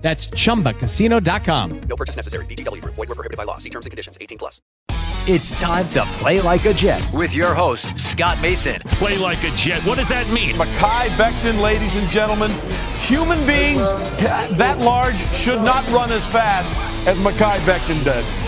That's chumbacasino.com. No purchase necessary. VGW Group. Void were prohibited by law. See terms and conditions. 18 plus. It's time to play like a Jet with your host, Scott Mason. Play like a Jet. What does that mean? Mekhi Becton, ladies and gentlemen. Human beings that large should not run as fast as Mekhi Becton did.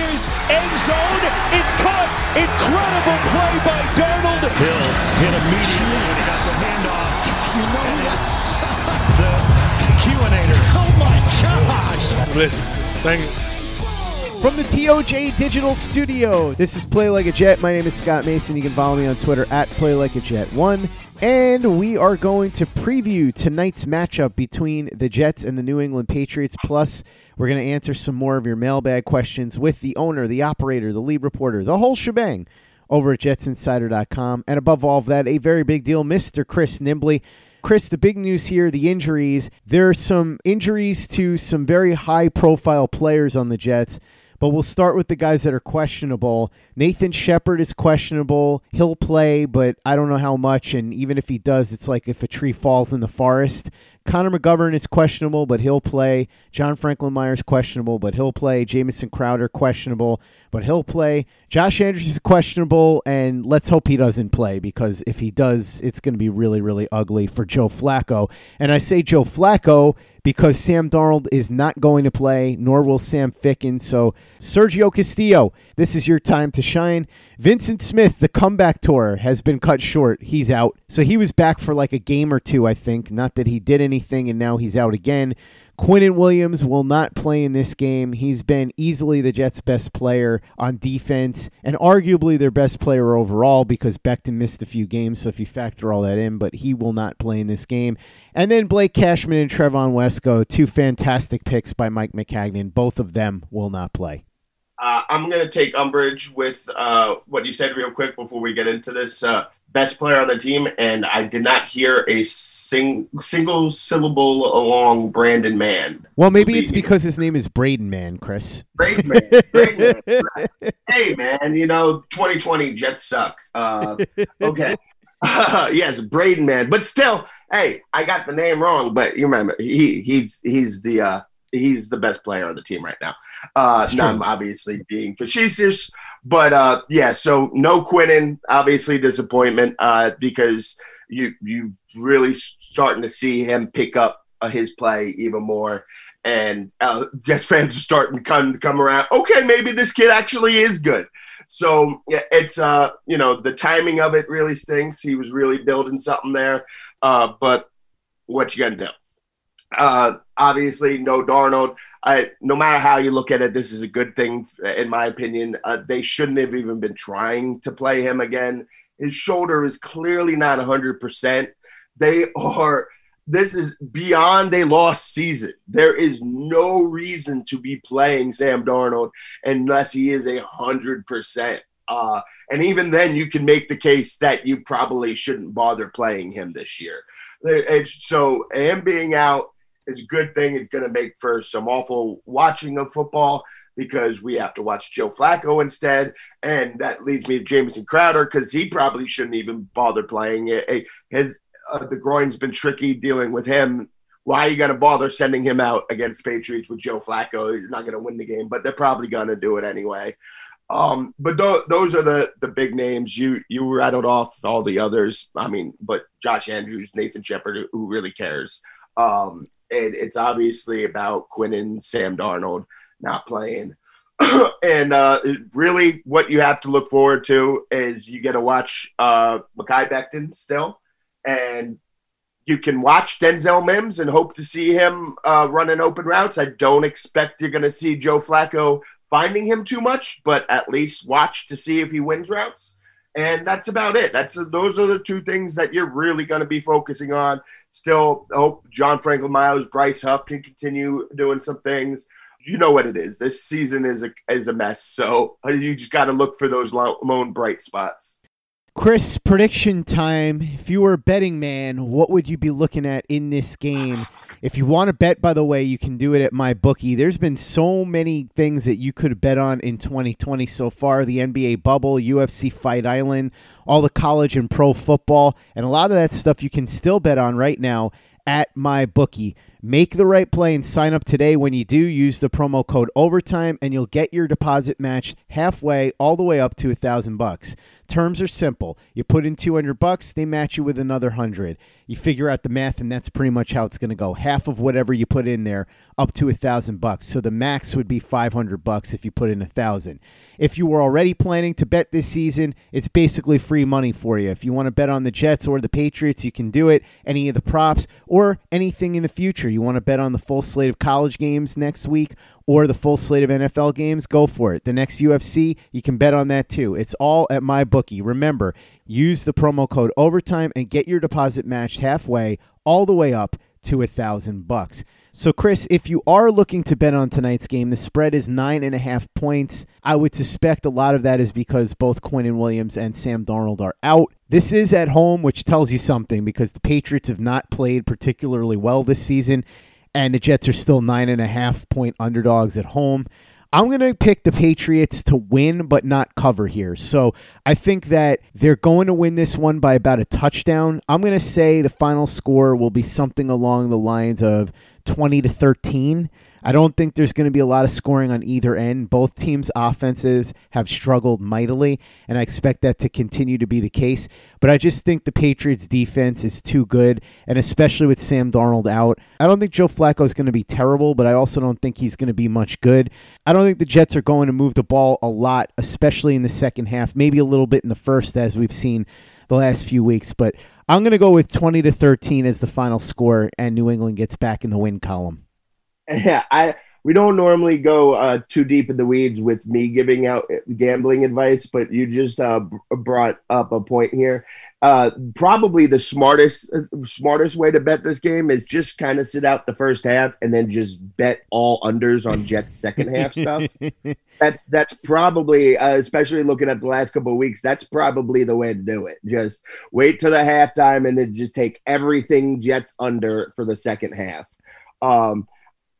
Fires end zone. It's caught. Incredible play by Darnold. Hill hit immediately when he got the handoff. You know and it's the Q-inator. Oh my gosh! Listen, thank you. From the TOJ Digital Studio, this is Play Like a Jet. My name is Scott Mason. You can follow me on Twitter at Play Like a Jet One, and we are going to preview tonight's matchup between the Jets and the New England Patriots. Plus, we're going to answer some more of your mailbag questions with the owner, the operator, the lead reporter, the whole shebang over at JetsInsider.com. And above all of that, a very big deal, Mr. Chris Nimbley. Chris, the big news here the injuries. There are some injuries to some very high profile players on the Jets, but we'll start with the guys that are questionable. Nathan Shepard is questionable. He'll play, but I don't know how much. And even if he does, it's like if a tree falls in the forest. Connor McGovern is questionable, but he'll play. John Franklin Myers questionable, but he'll play. Jamison Crowder questionable, but he'll play. Josh Andrews is questionable, and let's hope he doesn't play because if he does, it's going to be really, really ugly for Joe Flacco. And I say Joe Flacco because Sam Darnold is not going to play, nor will Sam Ficken. So, Sergio Castillo, this is your time to shine. Vincent Smith, the comeback tour has been cut short. He's out. So, he was back for like a game or two, I think. Not that he did anything, and now he's out again. Quinnen Williams will not play in this game. He's been easily the Jets' best player on defense and arguably their best player overall because Becton missed a few games. So if you factor all that in, but he will not play in this game. And then Blake Cashman and Trevon Wesco, two fantastic picks by Mike Maccagnan. Both of them will not play. Uh, I'm going to take umbrage with uh, what you said real quick before we get into this. Uh, best player on the team, and I did not hear a sing- single syllable along Brandon Mann. Well, maybe it's because his name is Braden Mann, Chris. Braden Mann. Braden Mann. hey, man, you know, 2020 Jets suck. Uh, okay. yes, Braden Mann, but still, hey, I got the name wrong. But you remember, he he's he's the uh, he's the best player on the team right now. Uh, now I'm obviously being facetious, but uh, yeah. So no Quinnen, obviously disappointment uh, because you you really starting to see him pick up uh, his play even more, and uh, Jets fans are starting to come come around. Okay, maybe this kid actually is good. So it's uh you know the timing of it really stinks. He was really building something there, uh, but what you gonna do? Uh, obviously, no Darnold. I, no matter how you look at it, this is a good thing, in my opinion. Uh, they shouldn't have even been trying to play him again. His shoulder is clearly not 100%. They are, this is beyond a lost season. There is no reason to be playing Sam Darnold unless he is 100%. Uh, and even then, you can make the case that you probably shouldn't bother playing him this year. It's, so, him being out, is a good thing. It's going to make for some awful watching of football because we have to watch Joe Flacco instead. And that leads me to Jamison Crowder because he probably shouldn't even bother playing. His uh, the groin's been tricky dealing with him. Why are you going to bother sending him out against Patriots with Joe Flacco? You're not going to win the game, but they're probably going to do it anyway. Um, but th- those are the the big names. You you rattled off all the others. I mean, but Josh Andrews, Nathan Shepard, who really cares? Um, and it's obviously about Quinn and Sam Darnold not playing. and uh, really, what you have to look forward to is you get to watch uh, Mekhi Becton still, and you can watch Denzel Mims and hope to see him uh, running open routes. I don't expect you're going to see Joe Flacco finding him too much, but at least watch to see if he wins routes. And that's about it. That's those are the two things that you're really going to be focusing on. Still, hope John Franklin Myers, Bryce Huff can continue doing some things. You know what it is. This season is a is a mess. So you just got to look for those lone bright spots. Chris, prediction time. If you were a betting man, what would you be looking at in this game? If you want to bet, by the way, you can do it at my bookie. There's been so many things that you could bet on in 2020 so far the NBA bubble, UFC Fight Island, all the college and pro football, and a lot of that stuff you can still bet on right now at my bookie. Make the right play and sign up today. When you do, use the promo code overtime and you'll get your deposit matched halfway all the way up to a thousand bucks. Terms are simple. You put in 200 bucks, they match you with another 100. You figure out the math and that's pretty much how it's going to go. Half of whatever you put in there up to a thousand bucks. So the max would be 500 bucks if you put in a thousand. If you were already planning to bet this season, it's basically free money for you. If you want to bet on the Jets or the Patriots, you can do it. Any of the props or anything in the future. You want to bet on the full slate of college games next week or the full slate of NFL games, go for it. The next UFC, you can bet on that too. It's all at my bookie. Remember, use the promo code overtime and get your deposit matched halfway all the way up to a thousand bucks. So, Chris, if you are looking to bet on tonight's game, the spread is nine and a half points. I would suspect a lot of that is because both Quinnen Williams and Sam Darnold are out. This is at home, which tells you something because the Patriots have not played particularly well this season, and the Jets are still nine and a half point underdogs at home. I'm going to pick the Patriots to win, but not cover here. So I think that they're going to win this one by about a touchdown. I'm going to say the final score will be something along the lines of 20 to 13. I don't think there's going to be a lot of scoring on either end. Both teams' offenses have struggled mightily, and I expect that to continue to be the case. But I just think the Patriots' defense is too good, and especially with Sam Darnold out. I don't think Joe Flacco is going to be terrible, but I also don't think he's going to be much good. I don't think the Jets are going to move the ball a lot, especially in the second half, maybe a little bit in the first, as we've seen the last few weeks. But I'm going to go with 20 to 13 as the final score, and New England gets back in the win column. Yeah, I we don't normally go uh, too deep in the weeds with me giving out gambling advice, but you just uh, brought up a point here. Uh, probably the smartest smartest way to bet this game is just kind of sit out the first half and then just bet all unders on Jets second half stuff. That that's probably, uh, especially looking at the last couple of weeks, that's probably the way to do it. Just wait to the halftime and then just take everything Jets under for the second half. Um,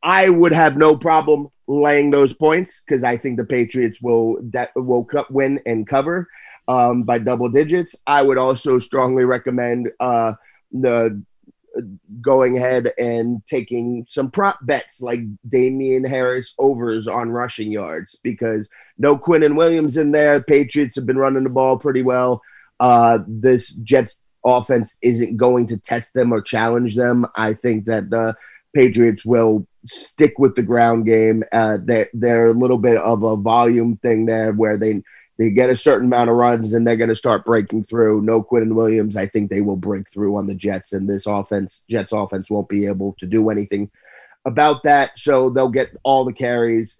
I would have no problem laying those points because I think the Patriots will that will win and cover um, by double digits. I would also strongly recommend uh, the uh, going ahead and taking some prop bets like Damien Harris overs on rushing yards because no Quinnen Williams in there. Patriots have been running the ball pretty well. Uh, this Jets offense isn't going to test them or challenge them. I think that the Patriots will stick with the ground game. Uh, they they're a little bit of a volume thing there where they they get a certain amount of runs and they're going to start breaking through. No Quinnen Williams, I think they will break through on the Jets, and this offense, Jets offense, won't be able to do anything about that. So they'll get all the carries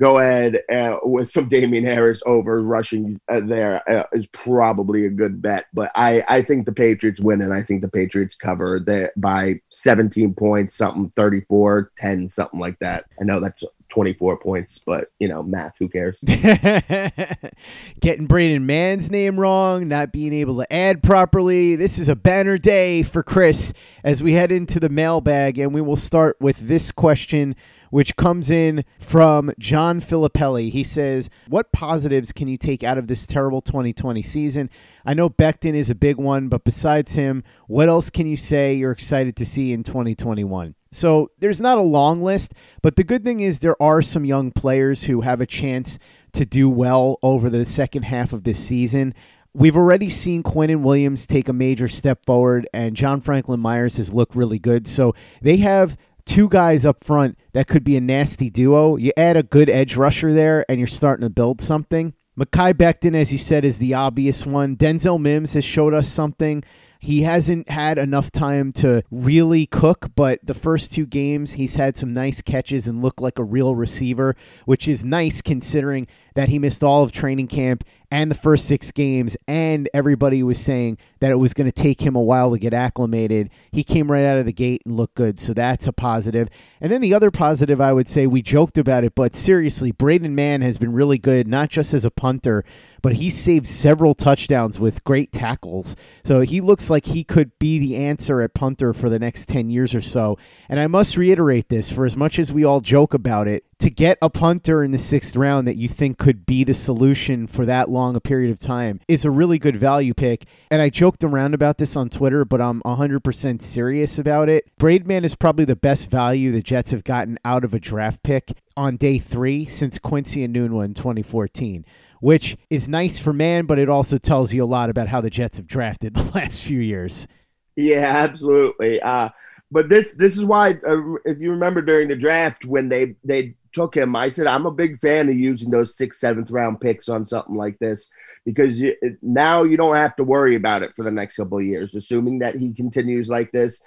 go ahead uh, with some Damien Harris over rushing uh, there uh, is probably a good bet. But I, I think the Patriots win, and I think the Patriots cover that by 17 points, something 34, 10, something like that. I know that's 24 points, but you know, math, who cares? Getting Braden Mann's name wrong, not being able to add properly. This is a banner day for Chris as we head into the mailbag, and we will start with this question which comes in from John Filippelli. He says, What positives can you take out of this terrible 2020 season? I know Becton is a big one, but besides him, what else can you say you're excited to see in 2021? So there's not a long list, but the good thing is there are some young players who have a chance to do well over the second half of this season. We've already seen Quinnen Williams take a major step forward, and John Franklin Myers has looked really good. So they have two guys up front that could be a nasty duo. You add a good edge rusher there, and you're starting to build something. Mekhi Becton, as you said, is the obvious one. Denzel Mims has showed us something. He hasn't had enough time to really cook, but the first two games, he's had some nice catches and looked like a real receiver, which is nice considering that he missed all of training camp and the first six games, and everybody was saying that it was going to take him a while to get acclimated. He came right out of the gate and looked good, so that's a positive. And then the other positive, I would say, we joked about it, but seriously, Braden Mann has been really good, not just as a punter, but he saved several touchdowns with great tackles. So he looks like he could be the answer at punter for the next 10 years or so. And I must reiterate this for as much as we all joke about it, to get a punter in the sixth round that you think could be the solution for that long a period of time is a really good value pick. And I joked around about this on Twitter, but I'm 100% serious about it. Braden Mann is probably the best value the Jets have gotten out of a draft pick on day three since Quincy and Enunwa in 2014 which is nice for Mann, but it also tells you a lot about how the Jets have drafted the last few years. Yeah, absolutely. Uh, but this this is why, uh, if you remember during the draft when they they took him, I said I'm a big fan of using those sixth, seventh round picks on something like this because you, now you don't have to worry about it for the next couple of years, assuming that he continues like this.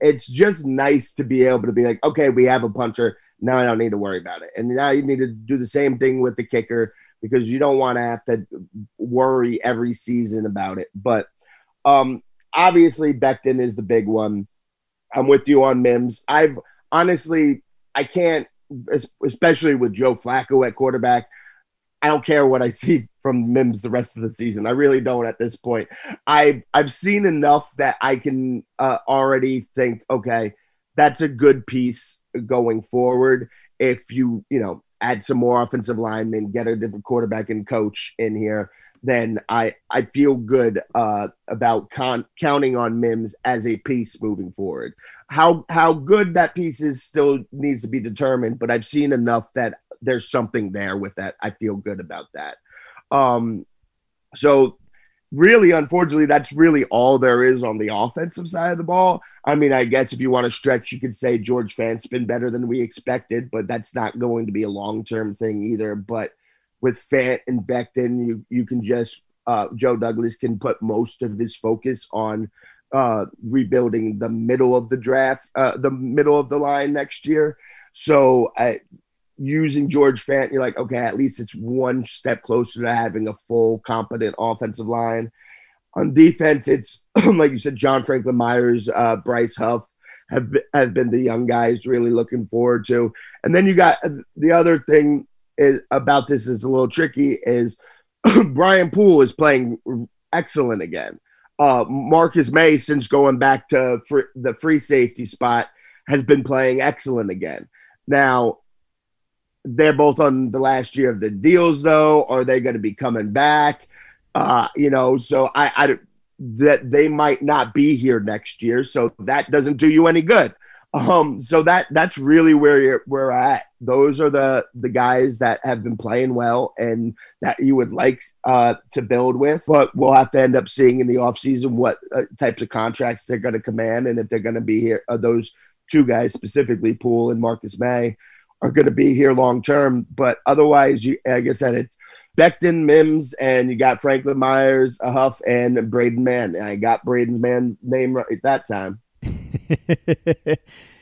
It's just nice to be able to be like, okay, we have a punter. Now I don't need to worry about it. And now you need to do the same thing with the kicker because you don't want to have to worry every season about it. But um, obviously, Becton is the big one. I'm with you on Mims. I've honestly, I can't, especially with Joe Flacco at quarterback. I don't care what I see from Mims the rest of the season. I really don't at this point. I've I've seen enough that I can uh, already think, okay, that's a good piece going forward. If you you know add some more offensive linemen, get a different quarterback and coach in here, then I I feel good uh, about con- counting on Mims as a piece moving forward. How how good that piece is still needs to be determined, but I've seen enough that there's something there with that. I feel good about that. Um, so really, unfortunately, that's really all there is on the offensive side of the ball. I mean, I guess if you want to stretch, you could say George Fant's been better than we expected, but that's not going to be a long term thing either. But with Fant and Becton, you you can just uh, Joe Douglas can put most of his focus on uh, rebuilding the middle of the draft, uh, the middle of the line next year. So uh, using George Fant, you're like, okay, at least it's one step closer to having a full, competent offensive line. On defense, it's like you said, John Franklin Myers, uh, Bryce Huff have have been the young guys really looking forward to. And then you got uh, the other thing is about this is a little tricky is Brian Poole is playing excellent again. Uh, Marcus Maye, since going back to the free safety spot, has been playing excellent again. Now, they're both on the last year of the deals, though. Are they going to be coming back? Uh, you know, so I, I that they might not be here next year, so that doesn't do you any good. Um, so that that's really where you're where we're at. Those are the the guys that have been playing well and that you would like uh, to build with. But we'll have to end up seeing in the offseason what uh, types of contracts they're going to command and if they're going to be here. Uh, those two guys specifically, Poole and Marcus Maye, are going to be here long term. But otherwise, you like I said, it's Becton, Mims, and you got Franklin Myers, a Huff, and Braden Mann. And I got Braden Mann's name right that time.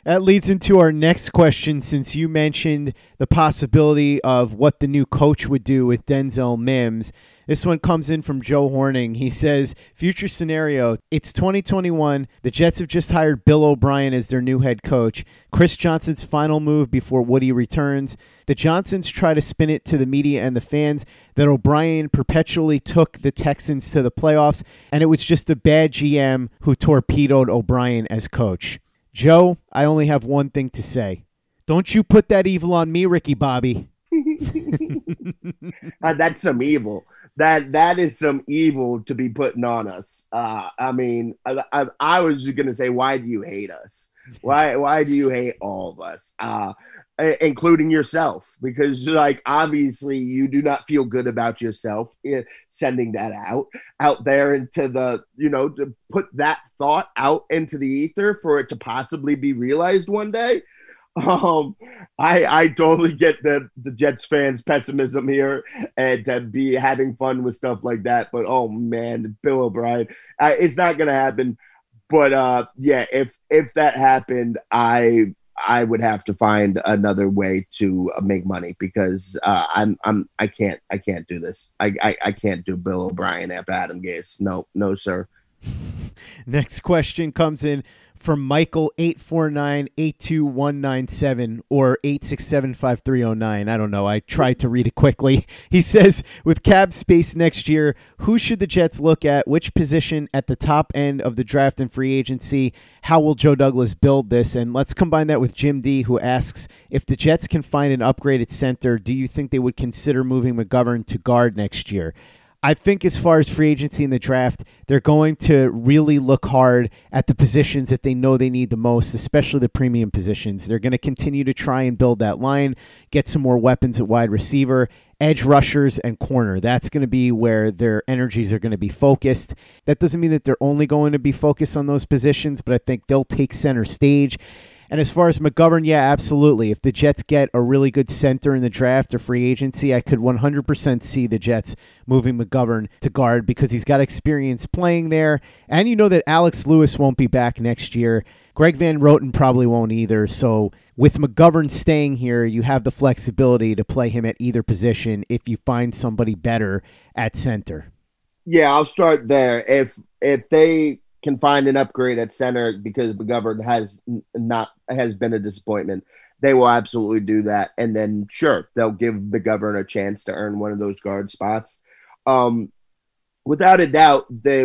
that leads into our next question since you mentioned the possibility of what the new coach would do with Denzel Mims. This one comes in from Joe Horning. He says, Future scenario, it's 2021. The Jets have just hired Bill O'Brien as their new head coach. Chris Johnson's final move before Woody returns. The Johnsons try to spin it to the media and the fans that O'Brien perpetually took the Texans to the playoffs, and it was just a bad GM who torpedoed O'Brien as coach. Joe, I only have one thing to say. Don't you put that evil on me, Ricky Bobby. Uh, that's some evil. That that is some evil to be putting on us. Uh, I mean, I, I, I was just gonna say, why do you hate us? Why why do you hate all of us, uh, including yourself? Because like obviously you do not feel good about yourself sending that out out there into the you know to put that thought out into the ether for it to possibly be realized one day. Um, I I totally get the the Jets fans' pessimism here and to be having fun with stuff like that. But oh man, Bill O'Brien, I, it's not gonna happen. But uh, yeah, if if that happened, I I would have to find another way to uh, make money because uh, I'm I'm I can't I can't do this. I, I I can't do Bill O'Brien after Adam Gase. No no sir. Next question comes in from Michael 849-82197 or 8675309. I don't know. I tried to read it quickly. He says, with cap space next year, who should the Jets look at? Which position at the top end of the draft and free agency? How will Joe Douglas build this? And let's combine that with Jim D, who asks, if the Jets can find an upgraded center, do you think they would consider moving McGovern to guard next year? I think as far as free agency in the draft, they're going to really look hard at the positions that they know they need the most, especially the premium positions. They're going to continue to try and build that line, get some more weapons at wide receiver, edge rushers, and corner. That's going to be where their energies are going to be focused. That doesn't mean that they're only going to be focused on those positions, but I think they'll take center stage. And as far as McGovern, yeah, absolutely. If the Jets get a really good center in the draft or free agency, I could 100% see the Jets moving McGovern to guard because he's got experience playing there. And you know that Alex Lewis won't be back next year. Greg Van Roten probably won't either. So with McGovern staying here, you have the flexibility to play him at either position if you find somebody better at center. Yeah, I'll start there. If if they can find an upgrade at center because McGovern has not has been a disappointment, they will absolutely do that. And then sure, they'll give McGovern a chance to earn one of those guard spots. Um, without a doubt, they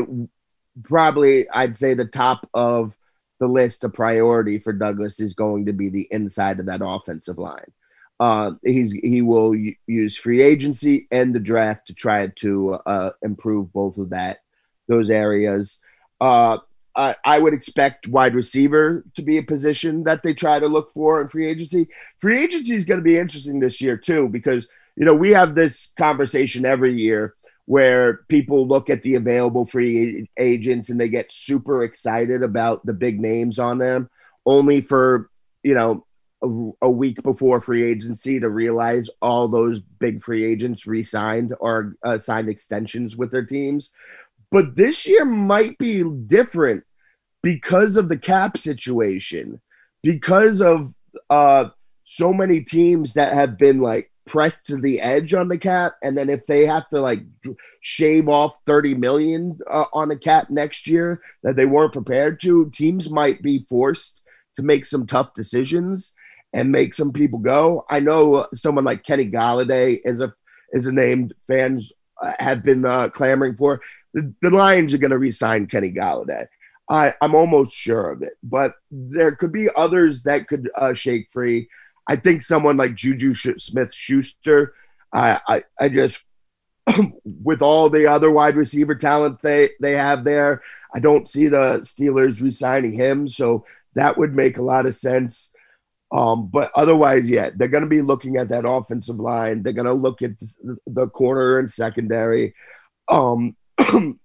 probably I'd say the top of the list of priority for Douglas is going to be the inside of that offensive line. Uh, he's he will use free agency and the draft to try to uh, improve both of that those areas. Uh, I, I would expect wide receiver to be a position that they try to look for in free agency. Free agency is going to be interesting this year too because you know we have this conversation every year where people look at the available free agents and they get super excited about the big names on them, only for you know a, a, week before free agency to realize all those big free agents re-signed or uh, signed extensions with their teams. But this year might be different because of the cap situation, because of uh, so many teams that have been like pressed to the edge on the cap, and then if they have to like shave off thirty million uh, on the cap next year that they weren't prepared to, teams might be forced to make some tough decisions and make some people go. I know someone like Kenny Golladay is a is a name fans uh, have been uh, clamoring for the, Lions are going to re-sign Kenny Golladay. I, I'm almost sure of it, but there could be others that could uh, shake free. I think someone like Juju Smith Schuster. I, I, I just, with all the other wide receiver talent they, they have there, I don't see the Steelers re-signing him. So that would make a lot of sense. Um, but otherwise, yeah, they're going to be looking at that offensive line. They're going to look at the, the corner and secondary. Um,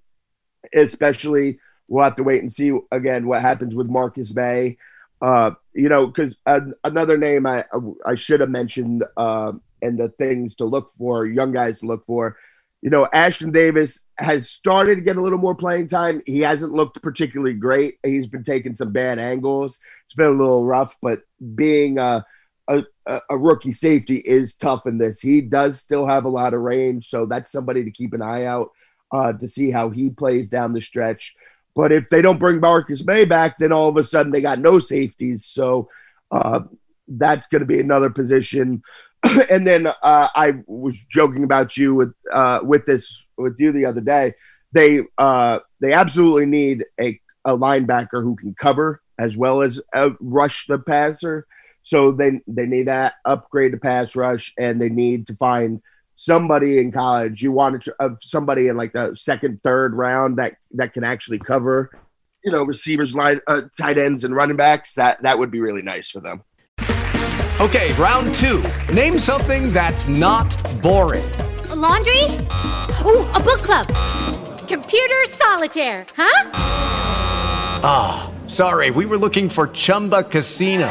especially we'll have to wait and see again what happens with Marcus Maye. Uh, you know, because uh, another name I I should have mentioned uh, and the things to look for, young guys to look for. You know, Ashtyn Davis has started to get a little more playing time. He hasn't looked particularly great. He's been taking some bad angles. It's been a little rough, but being a, a, a rookie safety is tough in this. He does still have a lot of range, so that's somebody to keep an eye out uh, to see how he plays down the stretch. But if they don't bring Marcus Maye back, then all of a sudden they got no safeties. So uh, that's going to be another position. and then uh, I was joking about you with uh, with this with you the other day. They uh, they absolutely need a, a linebacker who can cover as well as uh, rush the passer. So they they need to upgrade the pass rush, and they need to find somebody in college. You want to, uh, somebody in like the second, third round that that can actually cover, you know, receivers, line, uh, tight ends, and running backs. That that would be really nice for them. Okay, round two. Name something that's not boring. A laundry? Ooh, a book club. Computer solitaire, huh? Ah, oh, sorry. We were looking for Chumba Casino.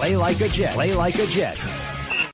Play like a Jet. Play like a Jet.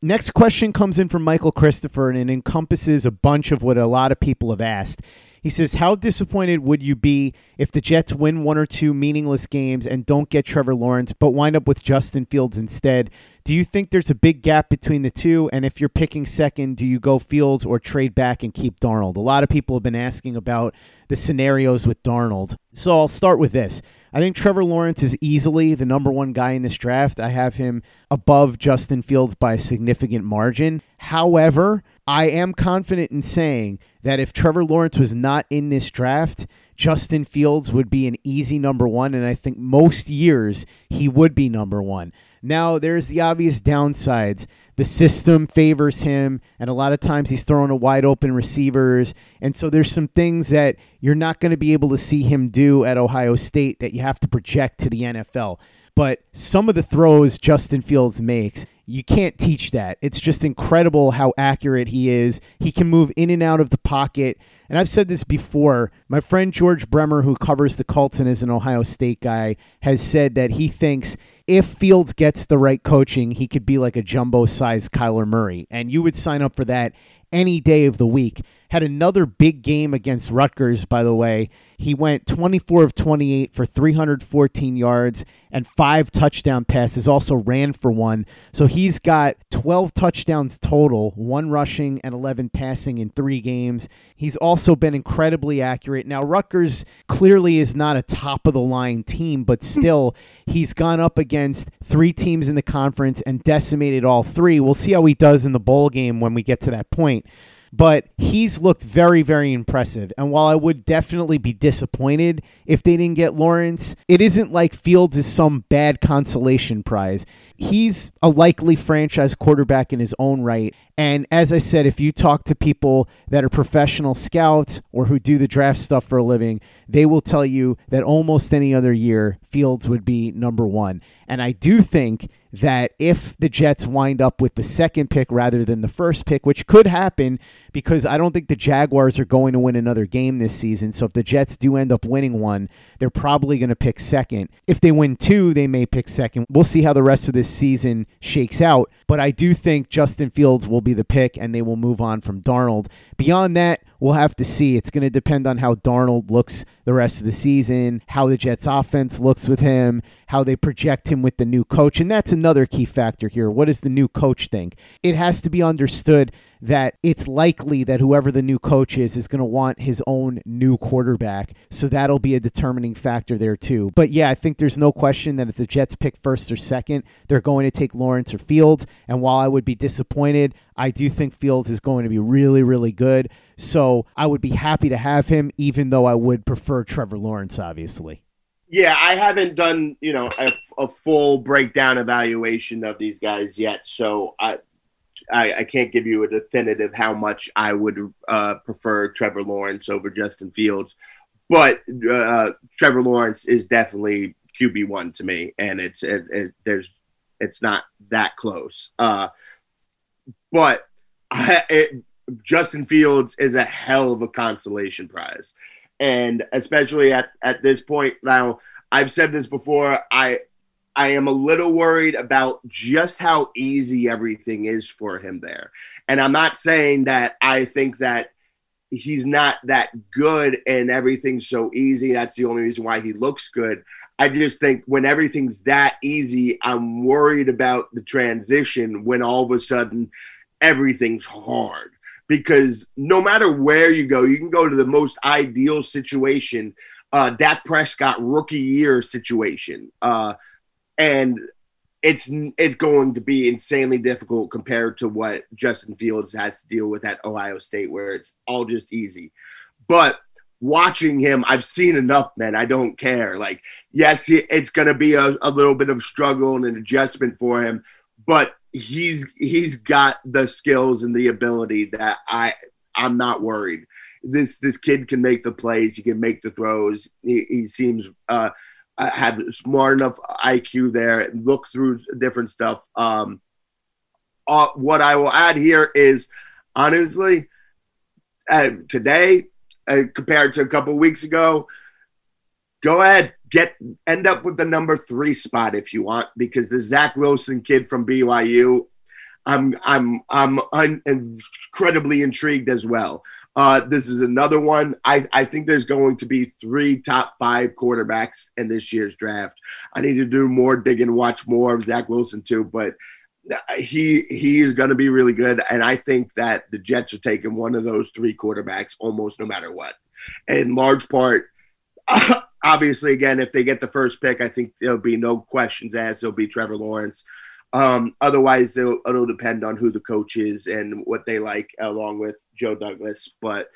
Next question comes in from Michael Christopher, and it encompasses a bunch of what a lot of people have asked. He says, How disappointed would you be if the Jets win one or two meaningless games and don't get Trevor Lawrence, but wind up with Justin Fields instead? Do you think there's a big gap between the two? And if you're picking second, do you go Fields or trade back and keep Darnold? A lot of people have been asking about the scenarios with Darnold. So I'll start with this. I think Trevor Lawrence is easily the number one guy in this draft. I have him above Justin Fields by a significant margin. However, I am confident in saying that if Trevor Lawrence was not in this draft, Justin Fields would be an easy number one. And I think most years he would be number one. Now, there's the obvious downsides. The system favors him, and a lot of times he's throwing to wide open receivers. And so there's some things that you're not going to be able to see him do at Ohio State that you have to project to the NFL. But some of the throws Justin Fields makes, you can't teach that. It's just incredible how accurate he is. He can move in and out of the pocket. And I've said this before. My friend George Bremer, who covers the Colts and is an Ohio State guy, has said that he thinks if Fields gets the right coaching, he could be like a jumbo sized Kyler Murray. And you would sign up for that any day of the week. Had another big game against Rutgers, by the way. He went 24 of 28 for 314 yards and five touchdown passes, also ran for one. So he's got 12 touchdowns total, one rushing and 11 passing in three games. He's also been incredibly accurate. Now, Rutgers clearly is not a top of the line team, but hmm. still, he's gone up against three teams in the conference and decimated all three. We'll see how he does in the bowl game when we get to that point but he's looked very, very impressive. And while I would definitely be disappointed if they didn't get Lawrence, it isn't like Fields is some bad consolation prize. He's a likely franchise quarterback in his own right. And as I said, if you talk to people that are professional scouts or who do the draft stuff for a living, they will tell you that almost any other year, Fields would be number one. And I do think that if the Jets wind up with the second pick rather than the first pick, which could happen because I don't think the Jaguars are going to win another game this season. So if the Jets do end up winning one, they're probably going to pick second. If they win two, they may pick second. We'll see how the rest of this season shakes out. But I do think Justin Fields will be the pick and they will move on from Darnold. Beyond that, we'll have to see. It's going to depend on how Darnold looks the rest of the season, how the Jets offense looks with him, how they project him with the new coach. And that's another key factor here. What does the new coach think? It has to be understood that it's likely that whoever the new coach is is going to want his own new quarterback. So that'll be a determining factor there too. But yeah, I think there's no question that if the Jets pick first or second, they're going to take Lawrence or Fields. And while I would be disappointed, I do think Fields is going to be really, really good. So I would be happy to have him, even though I would prefer Trevor Lawrence, obviously. Yeah, I haven't done you know a, a full breakdown evaluation of these guys yet, so I, I I can't give you a definitive how much I would uh, prefer Trevor Lawrence over Justin Fields, but uh, Trevor Lawrence is definitely QB one to me, and it's it, it, there's it's not that close. Uh, but I, it, Justin Fields is a hell of a consolation prize and especially at, at this point now i've said this before i i am a little worried about just how easy everything is for him there. And i'm not saying that i think that he's not that good and everything's so easy. That's the only reason why he looks good. I just think when everything's that easy i'm worried about the transition when all of a sudden everything's hard. Because no matter where you go, you can go to the most ideal situation, uh, Dak Prescott rookie year situation, uh, and it's it's going to be insanely difficult compared to what Justin Fields has to deal with at Ohio State, where it's all just easy. But watching him, I've seen enough, man. I don't care. Like, yes, it's going to be a, a little bit of struggle and an adjustment for him, but he's he's got the skills and the ability that I I'm not worried. This this kid can make the plays. He can make the throws. He, he seems uh, uh have smart enough IQ there. and Look through different stuff. Um, uh, what I will add here is honestly, uh, today uh, compared to a couple weeks ago, go ahead get end up with the number three spot if you want, because the Zach Wilson kid from BYU, I'm I'm I'm un- incredibly intrigued as well. Uh, this is another one. I, I think there's going to be three top five quarterbacks in this year's draft. I need to do more digging, watch more of Zach Wilson too, but he he is going to be really good, and I think that the Jets are taking one of those three quarterbacks almost no matter what. In large part, obviously, again, if they get the first pick, I think there'll be no questions asked. It'll be Trevor Lawrence. Um, otherwise, it'll, it'll, depend on who the coach is and what they like, along with Joe Douglas. But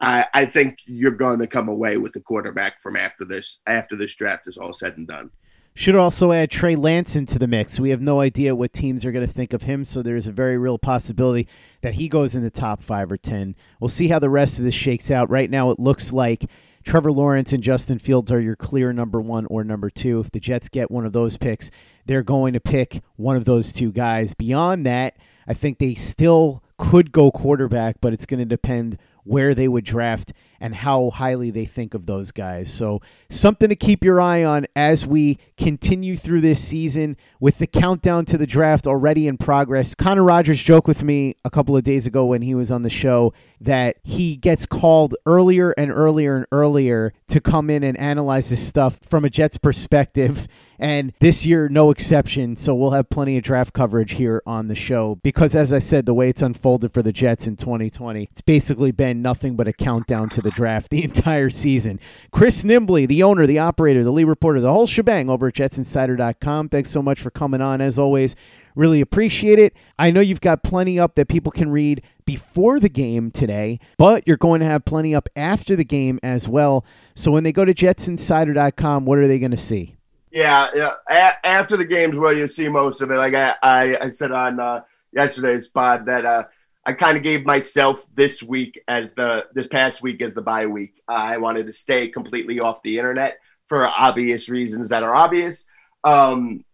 I, I think you're going to come away with the quarterback from after this after this draft is all said and done. Should also add Trey Lance into the mix. We have no idea what teams are going to think of him, so there's a very real possibility that he goes in the top five or ten. We'll see how the rest of this shakes out. Right now, it looks like Trevor Lawrence and Justin Fields are your clear number one or number two. If the Jets get one of those picks, they're going to pick one of those two guys. Beyond that, I think they still could go quarterback, but it's going to depend where they would draft and how highly they think of those guys. So, something to keep your eye on as we continue through this season with the countdown to the draft already in progress. Connor Rogers joked with me a couple of days ago when he was on the show that he gets called earlier and earlier and earlier to come in and analyze this stuff from a Jets perspective. And this year, no exception. So we'll have plenty of draft coverage here on the show because, as I said, the way it's unfolded for the Jets in 2020, it's basically been nothing but a countdown to the draft the entire season. Chris Nimbley, the owner, the operator, the lead reporter, the whole shebang over at jetsinsider.com. Thanks so much for coming on. As always, really appreciate it. I know you've got plenty up that people can read before the game today, but you're going to have plenty up after the game as well. So when they go to jetsinsider.com, what are they going to see? Yeah, yeah. A- after the games, where you see most of it. Like I, I, I said on uh, yesterday's pod that uh, I kind of gave myself this week as the this past week as the bye week. I wanted to stay completely off the internet for obvious reasons that are obvious. Um,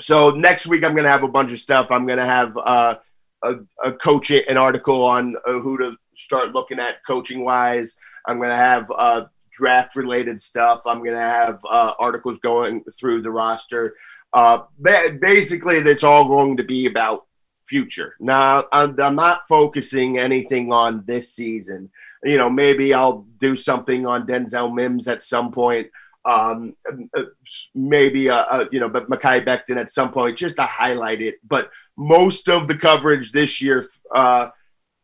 so next week I'm going to have a bunch of stuff. I'm going to have uh, a, a coach an article on uh, who to start looking at coaching wise. I'm going to have uh, draft related stuff. I'm going to have uh, articles going through the roster. Uh, basically, it's all going to be about future. Now, I'm, not focusing anything on this season. You know, maybe I'll do something on Denzel Mims at some point. Um, maybe, uh, uh, you know, but Mekhi Becton at some point just to highlight it. But most of the coverage this year, uh,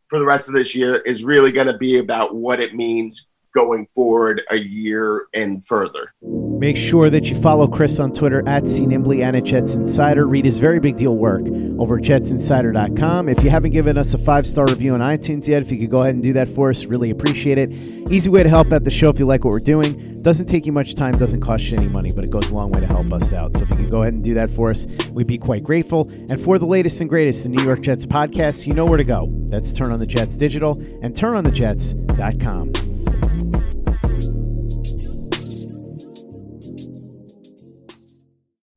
for the rest of this year, is really going to be about what it means going forward a year and further. Make sure that you follow Chris on Twitter at cnimbly and at Jets Insider. Read his very big deal work over at jetsinsider.com. If you haven't given us a five star review on iTunes yet, if you could go ahead and do that for us, really appreciate it. Easy way to help out the show if you like what we're doing Doesn't take you much time, doesn't cost you any money, but it goes a long way to help us out. So if you could go ahead and do that for us, we'd be quite grateful. And for the latest and greatest in New York Jets podcasts, you know where to go. That's Turn on the Jets Digital and turnonthejets.com.